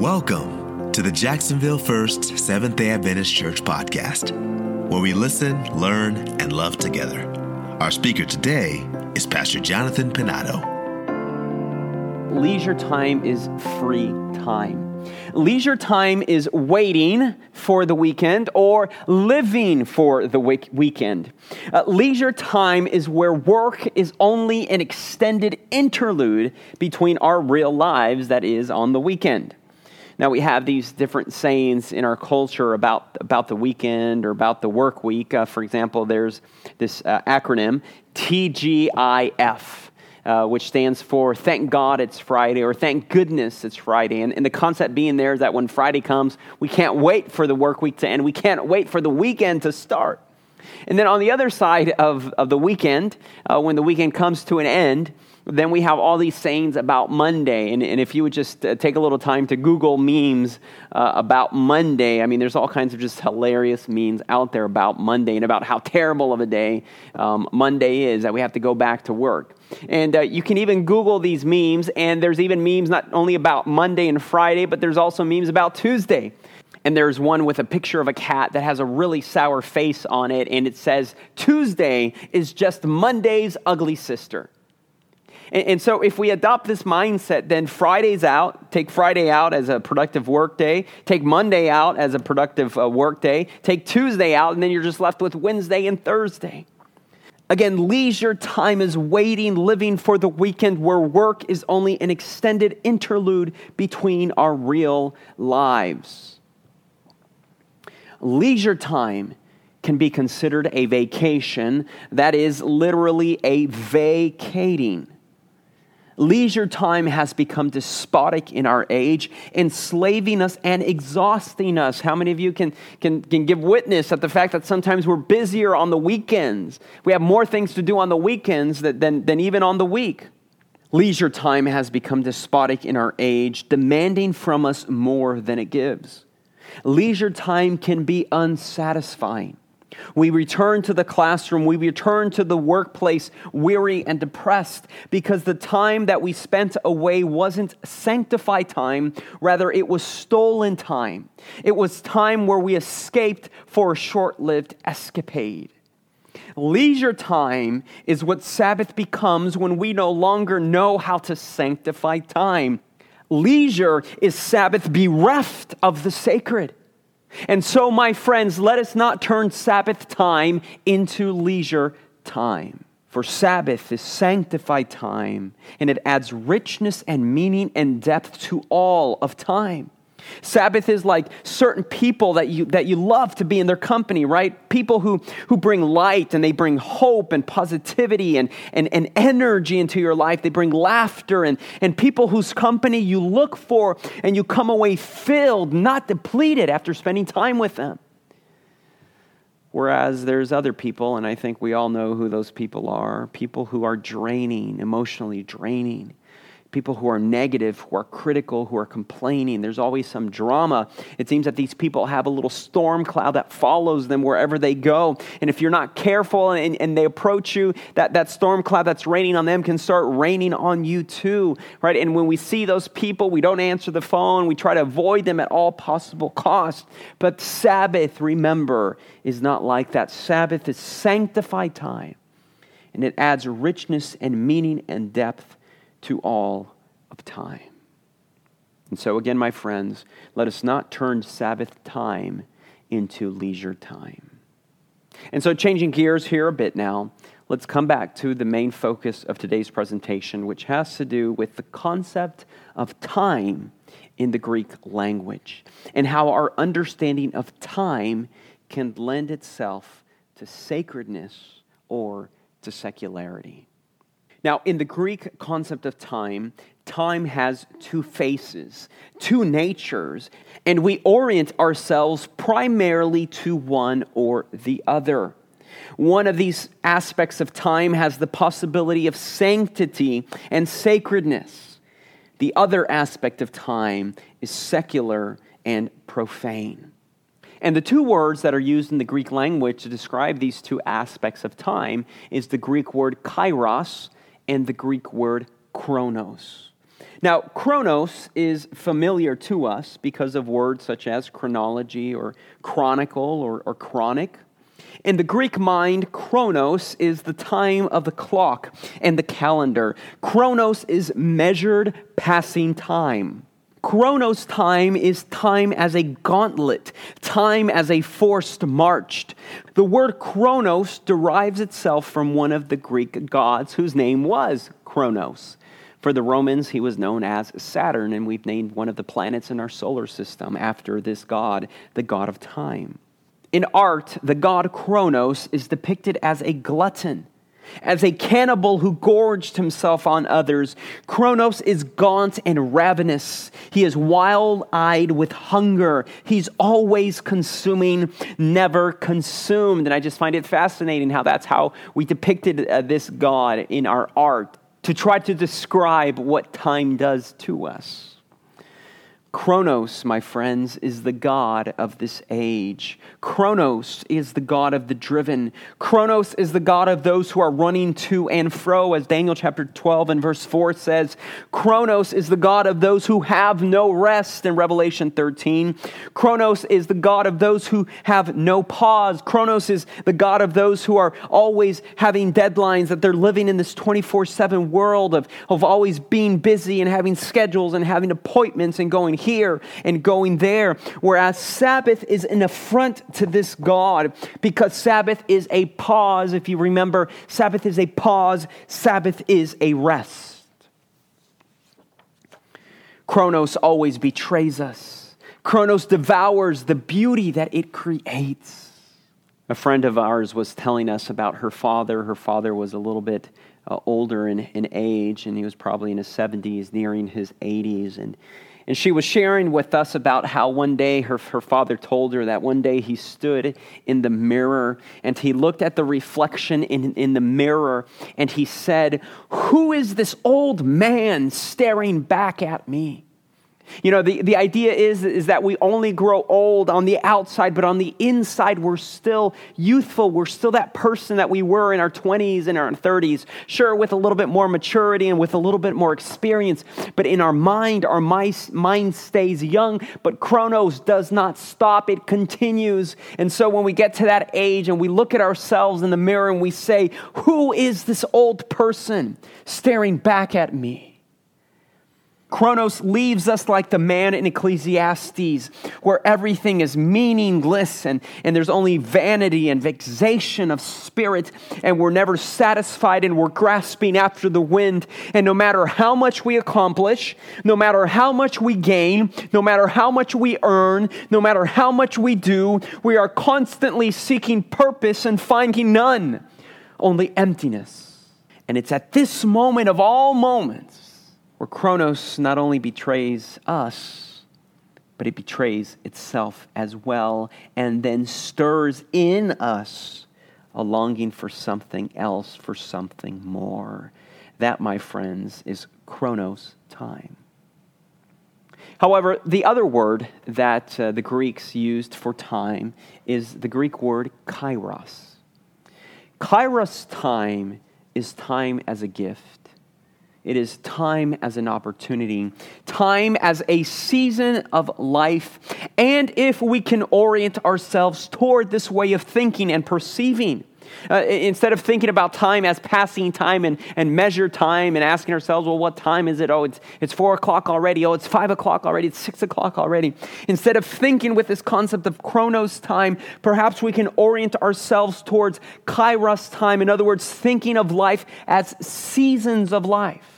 Welcome to the Jacksonville First Seventh day Adventist Church podcast, where we listen, learn, and love together. Our speaker today is Pastor Jonathan Pinado. Leisure time is free time. Leisure time is waiting for the weekend or living for the week- weekend. Uh, leisure time is where work is only an extended interlude between our real lives that is on the weekend. Now, we have these different sayings in our culture about, about the weekend or about the work week. Uh, for example, there's this uh, acronym TGIF. Uh, which stands for Thank God It's Friday or Thank Goodness It's Friday. And, and, the concept being there is that when Friday comes, we can't wait for the work week to end. We can't wait for the weekend to start. And then on the other side of, of the weekend, uh, when the weekend comes to an end, then we have all these sayings about Monday. And, and if you would just uh, take a little time to Google memes uh, about Monday, I mean, there's all kinds of just hilarious memes out there about Monday and about how terrible of a day um, Monday is, that we have to go back to work. And uh, you can even Google these memes, and there's even memes not only about Monday and Friday, but there's also memes about Tuesday. And there's one with a picture of a cat that has a really sour face on it, and it says, Tuesday is just Monday's ugly sister. And, and, so, if we adopt this mindset, then Friday's out, take Friday out as a productive work day, take Monday out as a productive uh, work day, take Tuesday out, and then you're just left with Wednesday and Thursday. Again, leisure time is waiting, living for the weekend where work is only an extended interlude between our real lives. Leisure time can be considered a vacation, that is literally a vacating. Leisure time has become despotic in our age, enslaving us and exhausting us. How many of you can, can, can give witness at the fact that sometimes we're busier on the weekends? We have more things to do on the weekends than, than, than even on the week. Leisure time has become despotic in our age, demanding from us more than it gives. Leisure time can be unsatisfying. We return to the classroom, we return to the workplace weary and depressed because the time that we spent away wasn't sanctified time, rather, it was stolen time. It was time where we escaped for a short lived escapade. Leisure time is what Sabbath becomes when we no longer know how to sanctify time. Leisure is Sabbath bereft of the sacred. And so, my friends, let us not turn Sabbath time into leisure time. For Sabbath is sanctified time, and it adds richness and meaning and depth to all of time. Sabbath is like certain people that you, that you love to be in their company, right? People who, who bring light and they bring hope and positivity and, and, and energy into your life. They bring laughter and, and people whose company you look for and you come away filled, not depleted after spending time with them. Whereas there's other people, and I think we all know who those people are people who are draining, emotionally draining people who are negative, who are critical, who are complaining. There's always some drama. It seems that these people have a little storm cloud that follows them wherever they go. And if you're not careful and, and they approach you, that, that storm cloud that's raining on them can start raining on you too, right? And when we see those people, we don't answer the phone. We try to avoid them at all possible costs. But Sabbath, remember, is not like that. Sabbath is sanctified time, and it adds richness and meaning and depth to all of time. And so, again, my friends, let us not turn Sabbath time into leisure time. And so, changing gears here a bit now, let's come back to the main focus of today's presentation, which has to do with the concept of time in the Greek language and how our understanding of time can lend itself to sacredness or to secularity. Now, in the Greek concept of time, time has two faces, two natures, and we orient ourselves primarily to one or the other. One of these aspects of time has the possibility of sanctity and sacredness. The other aspect of time is secular and profane. And the two words that are used in the Greek language to describe these two aspects of time is the Greek word kairos and the Greek word chronos. Now, chronos is familiar to us because of words such as chronology or chronicle or, or chronic. In the Greek mind, chronos is the time of the clock and the calendar. Chronos is measured passing time. Chronos time is time as a gauntlet, time as a forced march. The word chronos derives itself from one of the Greek gods whose name was Chronos. For the Romans, he was known as Saturn, and we've named one of the planets in our solar system after this god, the god of time. In art, the god Chronos is depicted as a glutton as a cannibal who gorged himself on others, Chronos is gaunt and ravenous. He is wild eyed with hunger. He's always consuming, never consumed. And I just find it fascinating how that's how we depicted uh, this God in our art to try to describe what time does to us. Chronos, my friends, is the God of this age. Chronos is the God of the driven. Chronos is the God of those who are running to and fro, as Daniel chapter 12 and verse 4 says. Chronos is the God of those who have no rest in Revelation 13. Chronos is the God of those who have no pause. Chronos is the God of those who are always having deadlines, that they're living in this 24 7 world of, of always being busy and having schedules and having appointments and going here and going there. Whereas Sabbath is an affront to this God because Sabbath is a pause. If you remember, Sabbath is a pause, Sabbath is a rest. Chronos always betrays us. Chronos devours the beauty that it creates. A friend of ours was telling us about her father. Her father was a little bit uh, older in, in age, and he was probably in his 70s, nearing his 80s. And and she was sharing with us about how one day her, her father told her that one day he stood in the mirror and he looked at the reflection in, in the mirror and he said, Who is this old man staring back at me? You know, the, the idea is, is that we only grow old on the outside, but on the inside, we're still youthful. We're still that person that we were in our 20s and our 30s. Sure, with a little bit more maturity and with a little bit more experience, but in our mind, our mind stays young, but Chronos does not stop, it continues. And so when we get to that age and we look at ourselves in the mirror and we say, Who is this old person staring back at me? Chronos leaves us like the man in Ecclesiastes, where everything is meaningless and, and there's only vanity and vexation of spirit, and we're never satisfied and we're grasping after the wind. And no matter how much we accomplish, no matter how much we gain, no matter how much we earn, no matter how much we do, we are constantly seeking purpose and finding none, only emptiness. And it's at this moment of all moments where Chronos not only betrays us, but it betrays itself as well, and then stirs in us a longing for something else, for something more. That, my friends, is Chronos time. However, the other word that uh, the Greeks used for time is the Greek word kairos. Kairos time is time as a gift. It is time as an opportunity, time as a season of life. And if we can orient ourselves toward this way of thinking and perceiving, uh, instead of thinking about time as passing time and, and measure time and asking ourselves, well, what time is it? Oh, it's, it's four o'clock already. Oh, it's five o'clock already. It's six o'clock already. Instead of thinking with this concept of chronos time, perhaps we can orient ourselves towards kairos time. In other words, thinking of life as seasons of life.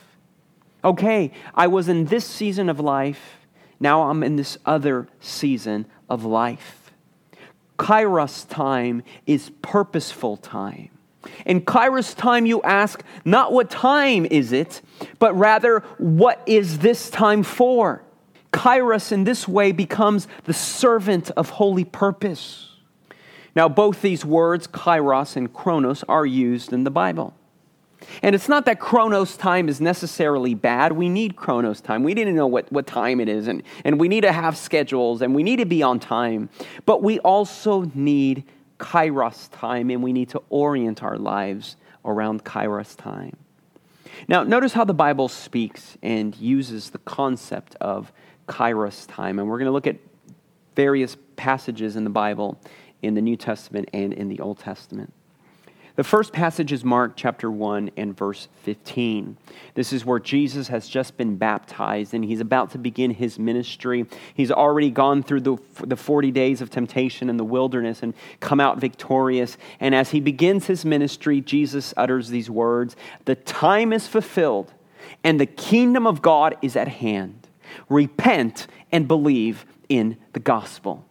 Okay, I was in this season of life. Now I'm in this other season of life. Kairos time is purposeful time. In Kairos time, you ask not what time is it, but rather what is this time for? Kairos in this way becomes the servant of holy purpose. Now, both these words, kairos and chronos, are used in the Bible. And it's not that chronos time is necessarily bad. We need chronos time. We need to know what, what time it is, and, and we need to have schedules, and we need to be on time. But we also need kairos time, and we need to orient our lives around kairos time. Now, notice how the Bible speaks and uses the concept of kairos time. And we're going to look at various passages in the Bible in the New Testament and in the Old Testament. The first passage is Mark chapter 1 and verse 15. This is where Jesus has just been baptized and he's about to begin his ministry. He's already gone through the, the 40 days of temptation in the wilderness and come out victorious. And as he begins his ministry, Jesus utters these words The time is fulfilled and the kingdom of God is at hand. Repent and believe in the gospel.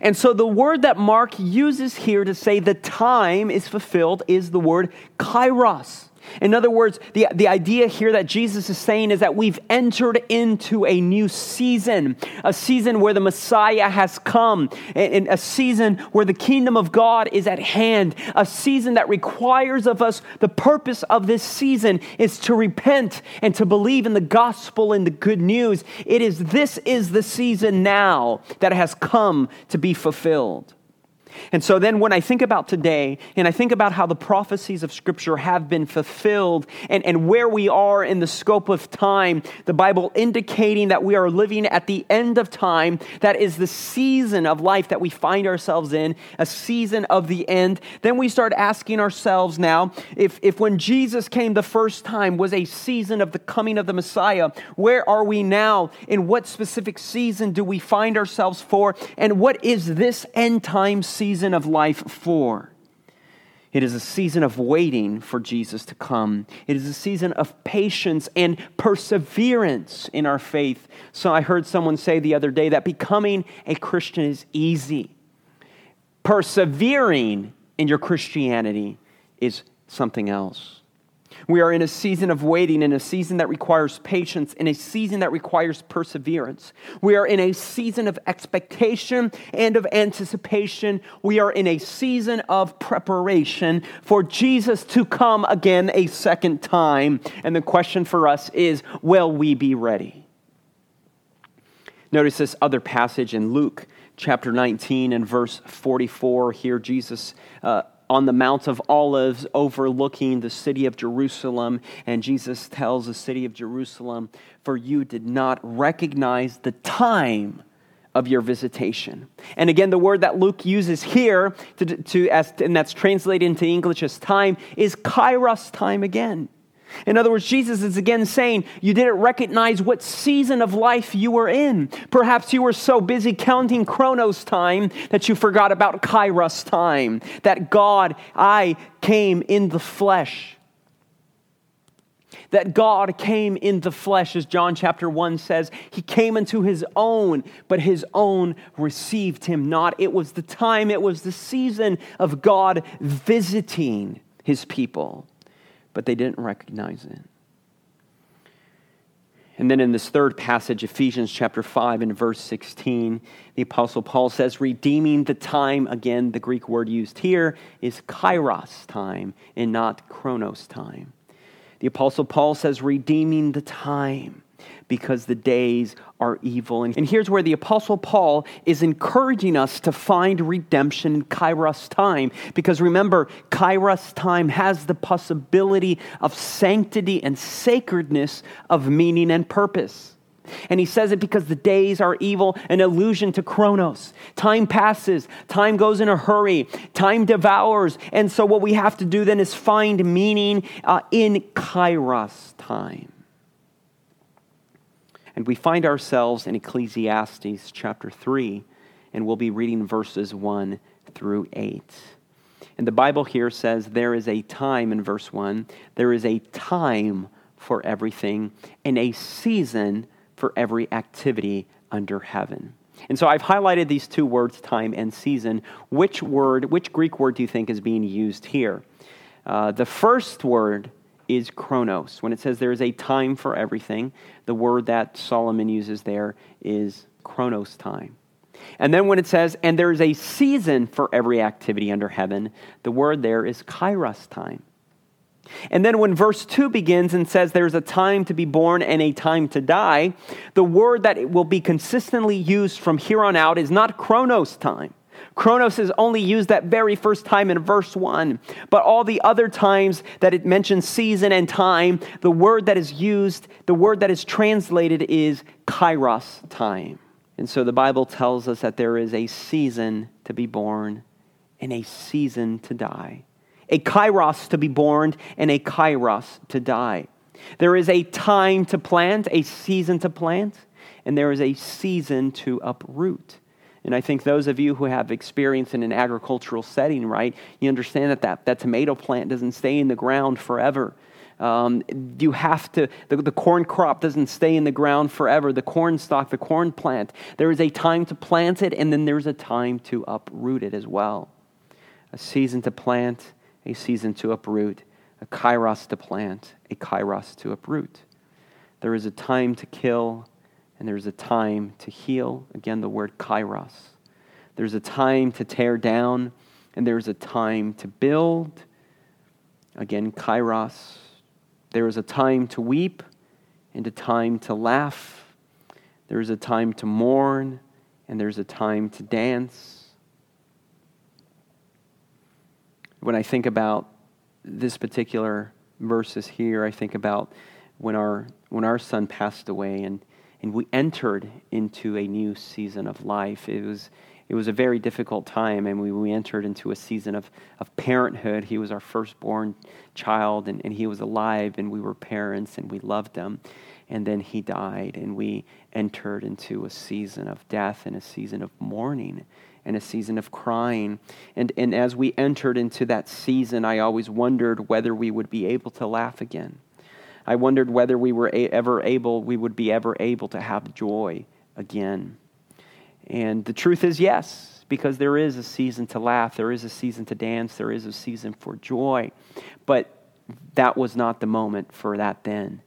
And so the word that Mark uses here to say the time is fulfilled is the word kairos. In other words, the, the idea here that Jesus is saying is that we've entered into a new season, a season where the Messiah has come, and a season where the kingdom of God is at hand, a season that requires of us the purpose of this season is to repent and to believe in the gospel and the good news. It is this is the season now that has come to be fulfilled. And so then when I think about today and I think about how the prophecies of Scripture have been fulfilled and, and where we are in the scope of time, the Bible indicating that we are living at the end of time, that is the season of life that we find ourselves in, a season of the end, then we start asking ourselves now if, if when Jesus came the first time was a season of the coming of the Messiah, where are we now? In what specific season do we find ourselves for? And what is this end time season? Season of life for. It is a season of waiting for Jesus to come. It is a season of patience and perseverance in our faith. So I heard someone say the other day that becoming a Christian is easy. Persevering in your Christianity is something else. We are in a season of waiting, in a season that requires patience, in a season that requires perseverance. We are in a season of expectation and of anticipation. We are in a season of preparation for Jesus to come again a second time. And the question for us is will we be ready? Notice this other passage in Luke chapter 19 and verse 44. Here, Jesus. Uh, on the Mount of Olives overlooking the city of Jerusalem. And Jesus tells the city of Jerusalem, For you did not recognize the time of your visitation. And again, the word that Luke uses here, to, to, as, and that's translated into English as time, is kairos time again. In other words, Jesus is again saying, You didn't recognize what season of life you were in. Perhaps you were so busy counting Chronos time that you forgot about Kairos time, that God, I came in the flesh. That God came in the flesh, as John chapter 1 says. He came into his own, but his own received him not. It was the time, it was the season of God visiting his people but they didn't recognize it. And then in this third passage, Ephesians chapter 5 and verse 16, the Apostle Paul says, redeeming the time. Again, the Greek word used here is kairos time and not chronos time. The Apostle Paul says, redeeming the time because the days are evil. And, here's where the Apostle Paul is encouraging us to find redemption in Kairos time. Because remember, Kairos time has the possibility of sanctity and sacredness of meaning and purpose. And he says it because the days are evil, an allusion to Chronos. Time passes, time goes in a hurry, time devours. And so, what we have to do then is find meaning uh, in Kairos time. And we find ourselves in Ecclesiastes chapter 3, and we'll be reading verses 1 through 8. And the Bible here says there is a time in verse 1, there is a time for everything and a season for every activity under heaven. And so I've highlighted these two words, time and season. Which word, which Greek word do you think is being used here? Uh, the first word is chronos. When it says there is a time for everything, the word that Solomon uses there is chronos time. And then when it says, and there is a season for every activity under heaven, the word there is kairos time. And then when verse 2 begins and says there's a time to be born and a time to die, the word that will be consistently used from here on out is not chronos time, Chronos is only used that very first time in verse 1, but all the other times that it mentions season and time, the word that is used, the word that is translated is kairos time. And so the Bible tells us that there is a season to be born and a season to die. A kairos to be born and a kairos to die. There is a time to plant, a season to plant, and there is a season to uproot. And I think those of you who have experience in an agricultural setting, right, you understand that that, that tomato plant doesn't stay in the ground forever. Um, you have to, the, the corn crop doesn't stay in the ground forever. The corn stalk, the corn plant, there is a time to plant it, and then there's a time to uproot it as well. A season to plant, a season to uproot, a kairos to plant, a kairos to uproot. There is a time to kill, and there's a time to heal. Again, the word kairos. There's a time to tear down, and there's a time to build. Again, kairos. There is a time to weep and a time to laugh. There is a time to mourn, and there's a time to dance. When I think about this particular verses here, I think about when our, when our son passed away and, and we entered into a new season of life. It was, it was a very difficult time, and we, we entered into a season of, of parenthood. He was our firstborn child, and, and he was alive, and we were parents, and we loved him. And then he died, and we entered into a season of death and a season of mourning and a season of crying. And, and as we entered into that season, I always wondered whether we would be able to laugh again. I wondered whether we were ever able, we would be ever able to have joy again. And the truth is, yes, because there is a season to laugh, there is a season to dance, there is a season for joy. But that was not the moment for that then.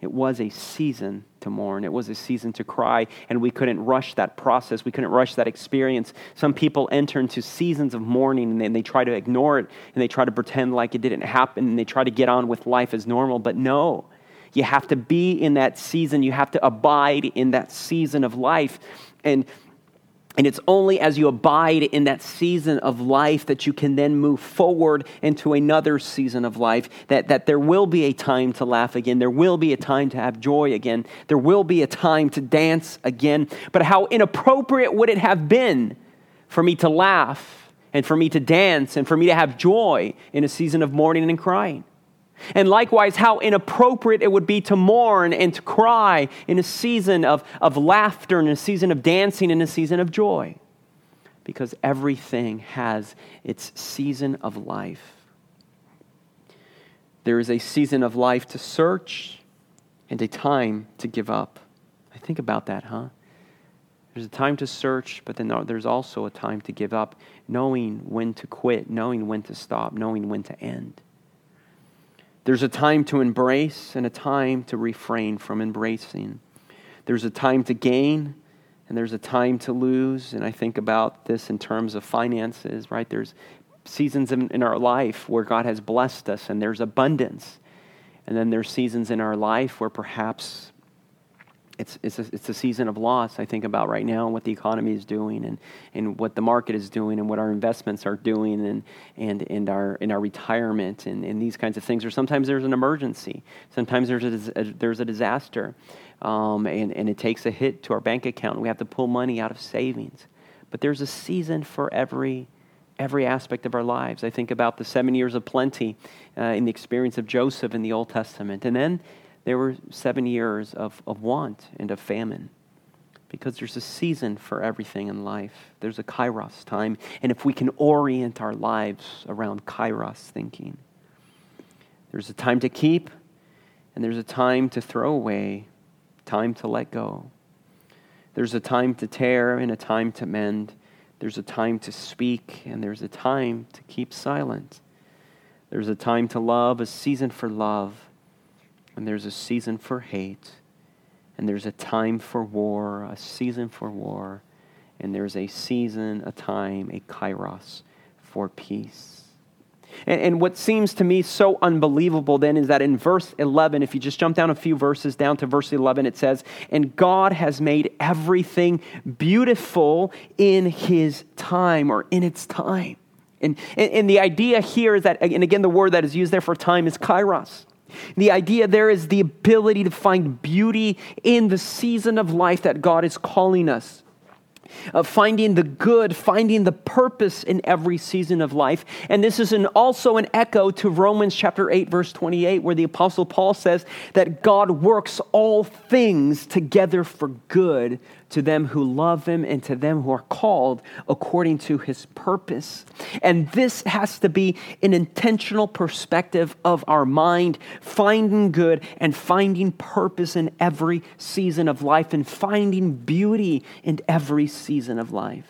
It was a season to mourn. It was a season to cry, and we couldn't rush that process. We couldn't rush that experience. Some people enter into seasons of mourning and they try to ignore it and they try to pretend like it didn't happen and they try to get on with life as normal. But no, you have to be in that season. You have to abide in that season of life. And and it's only as you abide in that season of life that you can then move forward into another season of life. That, that there will be a time to laugh again. There will be a time to have joy again. There will be a time to dance again. But how inappropriate would it have been for me to laugh and for me to dance and for me to have joy in a season of mourning and crying? And likewise, how inappropriate it would be to mourn and to cry in a season of, of laughter, in a season of dancing, in a season of joy. Because everything has its season of life. There is a season of life to search and a time to give up. I think about that, huh? There's a time to search, but then there's also a time to give up, knowing when to quit, knowing when to stop, knowing when to end. There's a time to embrace and a time to refrain from embracing. There's a time to gain and there's a time to lose. And I think about this in terms of finances, right? There's seasons in, in our life where God has blessed us and there's abundance. And then there's seasons in our life where perhaps it's, it's, a, it's a season of loss, I think about right now, and what the economy is doing, and, and what the market is doing, and what our investments are doing, and, and, and our, in our retirement, and, and these kinds of things. Or sometimes there's an emergency, sometimes there's a, a there's a disaster, um, and, and it takes a hit to our bank account. We have to pull money out of savings. But there's a season for every, every aspect of our lives. I think about the seven years of plenty uh, in the experience of Joseph in the Old Testament. And then there were seven years of, of want and of famine because there's a season for everything in life. There's a kairos time. And if we can orient our lives around kairos thinking, there's a time to keep and there's a time to throw away, time to let go. There's a time to tear and a time to mend. There's a time to speak and there's a time to keep silent. There's a time to love, a season for love and there's a season for hate, and there's a time for war, a season for war, and there's a season, a time, a kairos for peace. And, and, what seems to me so unbelievable then is that in verse 11, if you just jump down a few verses down to verse 11, it says, And God has made everything beautiful in his time or in its time. And, and, and the idea here is that, and again, the word that is used there for time is kairos. The idea there is the ability to find beauty in the season of life that God is calling us of finding the good, finding the purpose in every season of life. And this is an, also an echo to Romans chapter 8, verse 28, where the Apostle Paul says that God works all things together for good to them who love him and to them who are called according to his purpose. And this has to be an intentional perspective of our mind, finding good and finding purpose in every season of life and finding beauty in every season of life.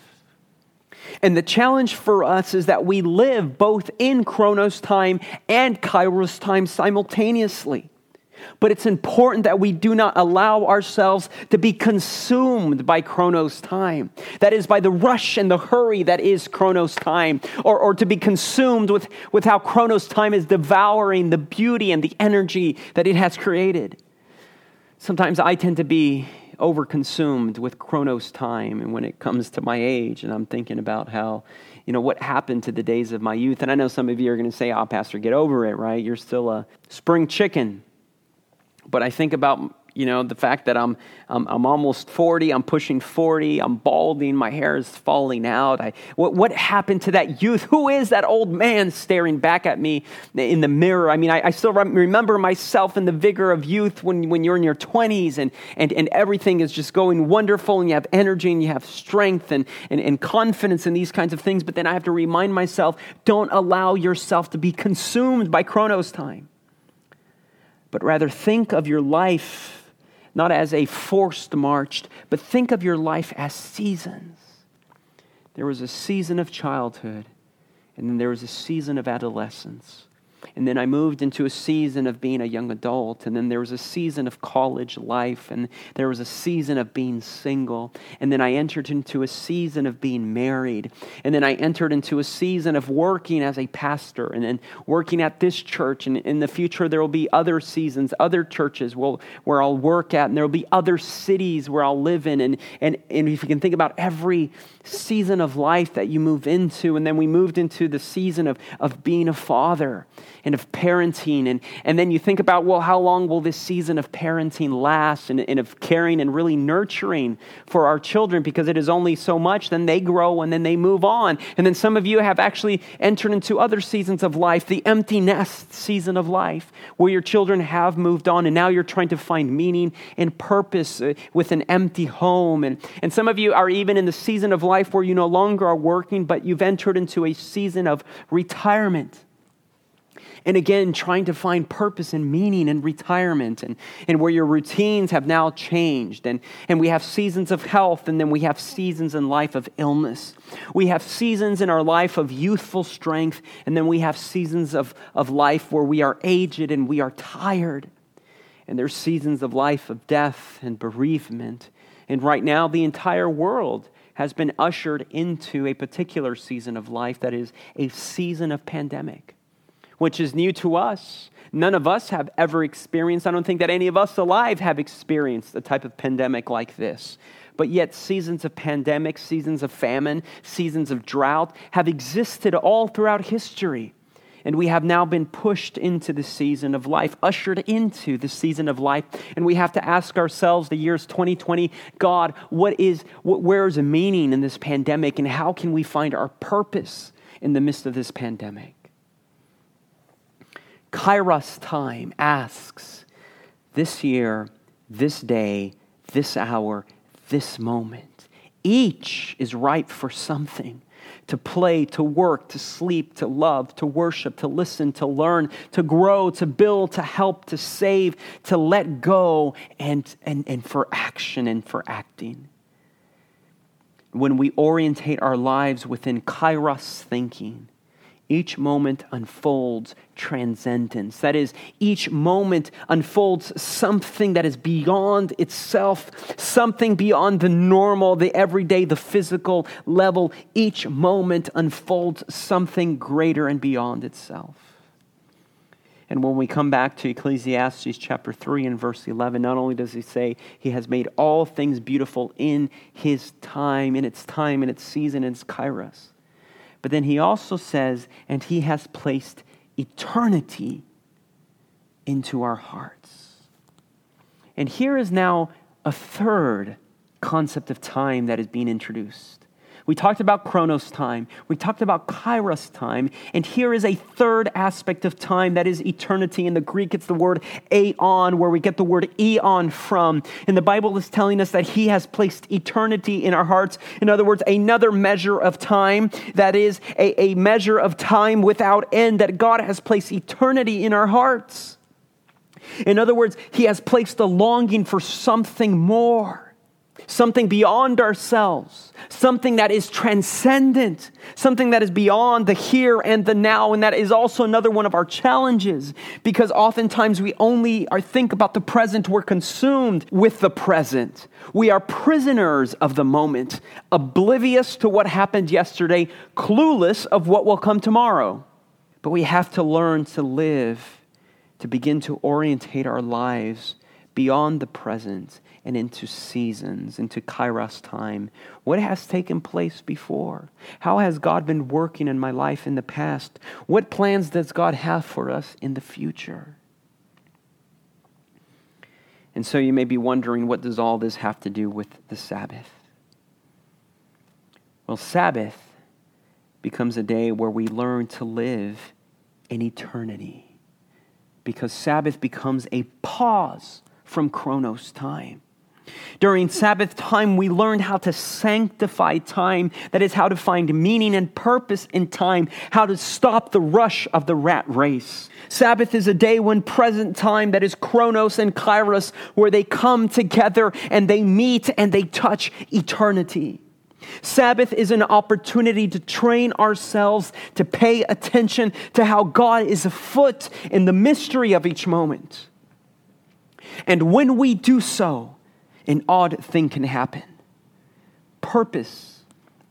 And the challenge for us is that we live both in Chronos time and Kairos time simultaneously. But it's important that we do not allow ourselves to be consumed by Chronos time. That is, by the rush and the hurry that is Chronos time, or, or to be consumed with, with how Chronos time is devouring the beauty and the energy that it has created. Sometimes I tend to be overconsumed with Chronos time, and when it comes to my age, and I'm thinking about how you know, what happened to the days of my youth. And I know some of you are going to say, oh, Pastor, get over it, right? You're still a spring chicken. But I think about, you know, the fact that I'm, I'm, I'm almost 40, I'm pushing 40, I'm balding, my hair is falling out. I, what, what happened to that youth? Who is that old man staring back at me in the mirror? I mean, I, I still remember myself in the vigor of youth when, when you're in your 20s and, and, and everything is just going wonderful and you have energy and you have strength and, and, and confidence in these kinds of things. But then I have to remind myself don't allow yourself to be consumed by Chronos time but rather think of your life not as a forced march, but think of your life as seasons. There was a season of childhood, and then there was a season of adolescence. And then I moved into a season of being a young adult. And then there was a season of college life. And there was a season of being single. And then I entered into a season of being married. And then I entered into a season of working as a pastor and then working at this church. And in the future, there will be other seasons, other churches will, where I'll work at. And there will be other cities where I'll live in. And, and, and if you can think about every season of life that you move into. And then we moved into the season of, of being a father and of parenting. And, and then you think about, well, how long will this season of parenting last and, and of caring and really nurturing for our children because it is only so much. Then they grow and then they move on. And then some of you have actually entered into other seasons of life, the empty nest season of life, where your children have moved on and now you're trying to find meaning and purpose uh, with an empty home. And, and some of you are even in the season of life where you no longer are working, but you've entered into a season of retirement and again trying to find purpose and meaning in retirement and, and where your routines have now changed. And, and we have seasons of health, and then we have seasons in life of illness. We have seasons in our life of youthful strength, and then we have seasons of, of life where we are aged and we are tired. And there's seasons of life of death and bereavement. And right now, the entire world has been ushered into a particular season of life that is a season of pandemic which is new to us. None of us have ever experienced, I don't think that any of us alive have experienced a type of pandemic like this. But yet, seasons of pandemic, seasons of famine, seasons of drought have existed all throughout history. And we have now been pushed into the season of life, ushered into the season of life. And we have to ask ourselves the years 2020, God, what is, where is the meaning in this pandemic? And how can we find our purpose in the midst of this pandemic? Kairos time asks this year, this day, this hour, this moment. Each is ripe for something to play, to work, to sleep, to love, to worship, to listen, to learn, to grow, to build, to help, to save, to let go, and, and, and for action and for acting. When we orientate our lives within kairos thinking, Each moment unfolds transcendence. That is, each moment unfolds something that is beyond itself, something beyond the normal, the everyday, the physical level. Each moment unfolds something greater and beyond itself. And when we come back to Ecclesiastes chapter 3 and verse 11, not only does he say he has made all things beautiful in his time, in its time, in its season, in its kairos, but then he also says, and he has placed eternity into our hearts. And here is now a third concept of time that is being introduced. We talked about chronos time. We talked about kairos time. And here is a third aspect of time that is eternity. In the Greek, it's the word aeon, where we get the word eon from. And the Bible is telling us that He has placed eternity in our hearts. In other words, another measure of time that is a, a measure of time without end, that God has placed eternity in our hearts. In other words, He has placed a longing for something more something beyond ourselves, something that is transcendent, something that is beyond the here and the now. And that is also another one of our challenges because oftentimes we only are think about the present, we're consumed with the present. We are prisoners of the moment, oblivious to what happened yesterday, clueless of what will come tomorrow. But we have to learn to live, to begin to orientate our lives beyond the present and into seasons, into kairos time. What has taken place before? How has God been working in my life in the past? What plans does God have for us in the future? And so you may be wondering what does all this have to do with the Sabbath? Well, Sabbath becomes a day where we learn to live in eternity because Sabbath becomes a pause from Chronos time. During Sabbath time, we learn how to sanctify time. That is, how to find meaning and purpose in time, how to stop the rush of the rat race. Sabbath is a day when present time, that is Chronos and Kairos, where they come together and they meet and they touch eternity. Sabbath is an opportunity to train ourselves to pay attention to how God is afoot in the mystery of each moment. And when we do so, an odd thing can happen. Purpose,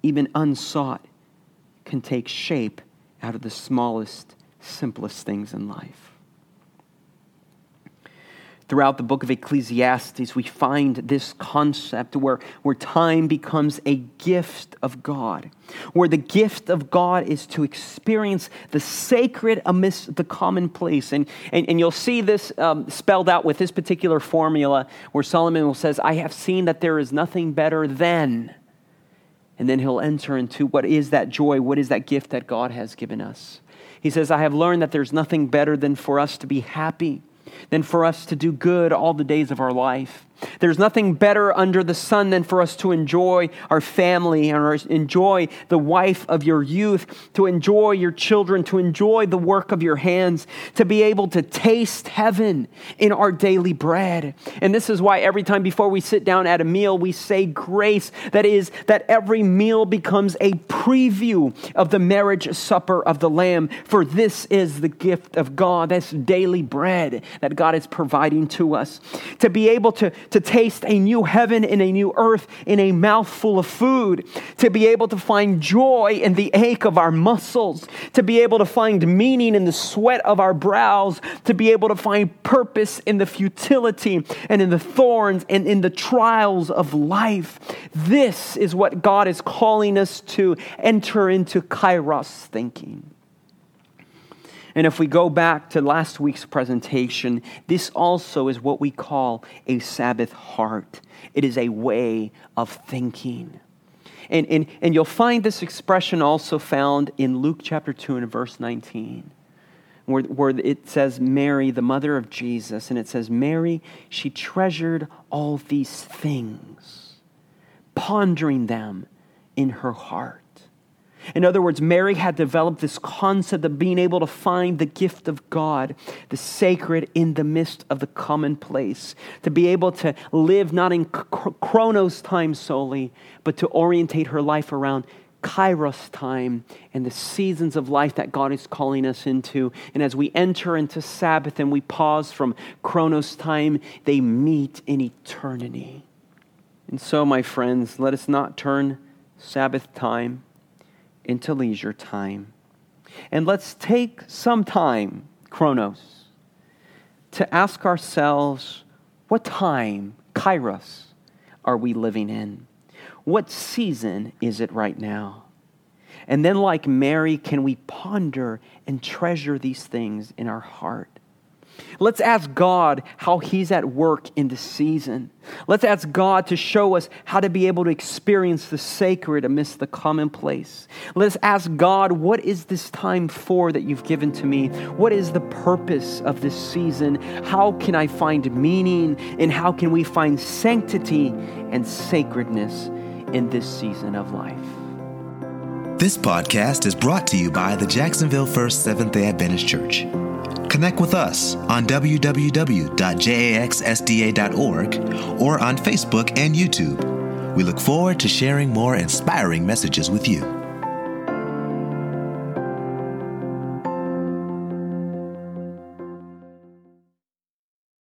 even unsought, can take shape out of the smallest, simplest things in life throughout the book of Ecclesiastes, we find this concept where, where time becomes a gift of God, where the gift of God is to experience the sacred amidst the commonplace. And, and, and you'll see this um, spelled out with this particular formula where Solomon will says, I have seen that there is nothing better than. And then he'll enter into what is that joy, what is that gift that God has given us. He says, I have learned that there's nothing better than for us to be happy than for us to do good all the days of our life. There's nothing better under the sun than for us to enjoy our family and enjoy the wife of your youth, to enjoy your children, to enjoy the work of your hands, to be able to taste heaven in our daily bread. And this is why every time before we sit down at a meal, we say grace. That is, that every meal becomes a preview of the marriage supper of the Lamb. For this is the gift of God. That's daily bread that God is providing to us. To be able to to taste a new heaven and a new earth in a mouthful of food, to be able to find joy in the ache of our muscles, to be able to find meaning in the sweat of our brows, to be able to find purpose in the futility and in the thorns and in the trials of life. This is what God is calling us to enter into kairos thinking. And if we go back to last week's presentation, this also is what we call a Sabbath heart. It is a way of thinking. And, and, and you'll find this expression also found in Luke chapter 2 and verse 19, where, where it says, Mary, the mother of Jesus, and it says, Mary, she treasured all these things, pondering them in her heart. In other words, Mary had developed this concept of being able to find the gift of God, the sacred in the midst of the commonplace, to be able to live not in chronos time solely, but to orientate her life around kairos time and the seasons of life that God is calling us into. And as we enter into Sabbath and we pause from chronos time, they meet in eternity. And so, my friends, let us not turn Sabbath time into leisure time. And let's take some time, chronos, to ask ourselves what time, kairos, are we living in? What season is it right now? And then, like Mary, can we ponder and treasure these things in our heart? Let's ask God how He's at work in the season. Let's ask God to show us how to be able to experience the sacred amidst the commonplace. Let's ask God, what is this time for that you've given to me? What is the purpose of this season? How can I find meaning? And how can we find sanctity and sacredness in this season of life? This podcast is brought to you by the Jacksonville First Seventh day Adventist Church. Connect with us on www.jaxsda.org or on Facebook and YouTube. We look forward to sharing more inspiring messages with you.